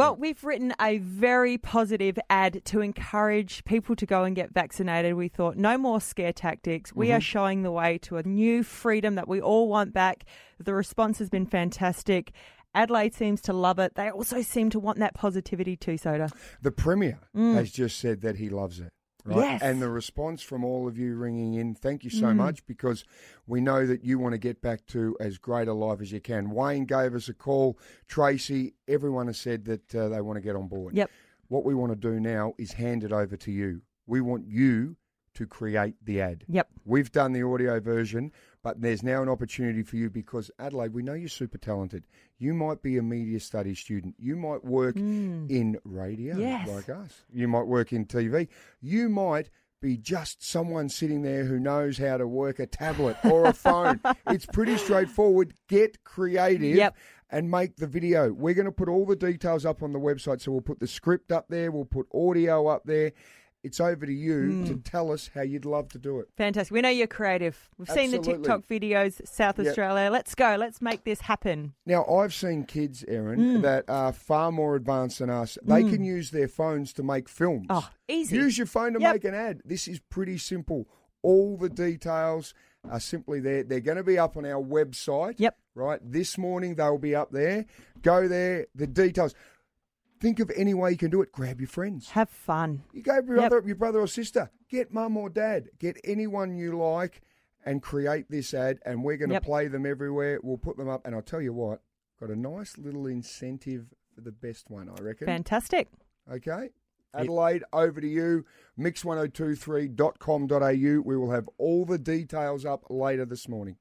Well, we've written a very positive ad to encourage people to go and get vaccinated. We thought no more scare tactics. We Mm-hmm. are showing the way to a new freedom that we all want back. The response has been fantastic. Adelaide seems to love it. They also seem to want that positivity too, Soda. The Premier has just said that he loves it. Right? Mm. Yes. Mm. And the response from all of you ringing in, thank you so much because we know that you want to get back to as great a life as you can. Wayne gave us a call. Tracy, everyone has said that uh, they want to get on board. Yep. What we want to do now is hand it over to you. We want you to create the ad. Yep. We've done the audio version, but there's now an opportunity for you because Adelaide, we know you're super talented. You might be a media studies student. You might work mm. in radio Yes. like us. You might work in TV. You might be just someone sitting there who knows how to work a tablet or a phone. it's pretty straightforward. Get creative Yep. and make the video. We're going to put all the details up on the website. So we'll put the script up there, we'll put audio up there. It's over to you to tell us how you'd love to do it. Fantastic. We know you're creative. We've seen the TikTok videos, South Yep. Australia. Let's go. Let's make this happen. Now, I've seen kids, Erin, Mm. that are far more advanced than us. They can use their phones to make films. Oh, easy. Use your phone to Yep. make an ad. This is pretty simple. All the details are simply there. They're going to be up on our website. Yep. Right. This morning they'll be up there. Go there. The details. Think of any way you can do it. Grab your friends. Have fun. You go your, Yep. brother, your brother or sister. Get mum or dad. Get anyone you like and create this ad. And we're going to Yep. play them everywhere. We'll put them up. And I'll tell you what, got a nice little incentive for the best one, I reckon. Fantastic. Okay. Adelaide, over to you. Mix1023.com.au. We will have all the details up later this morning.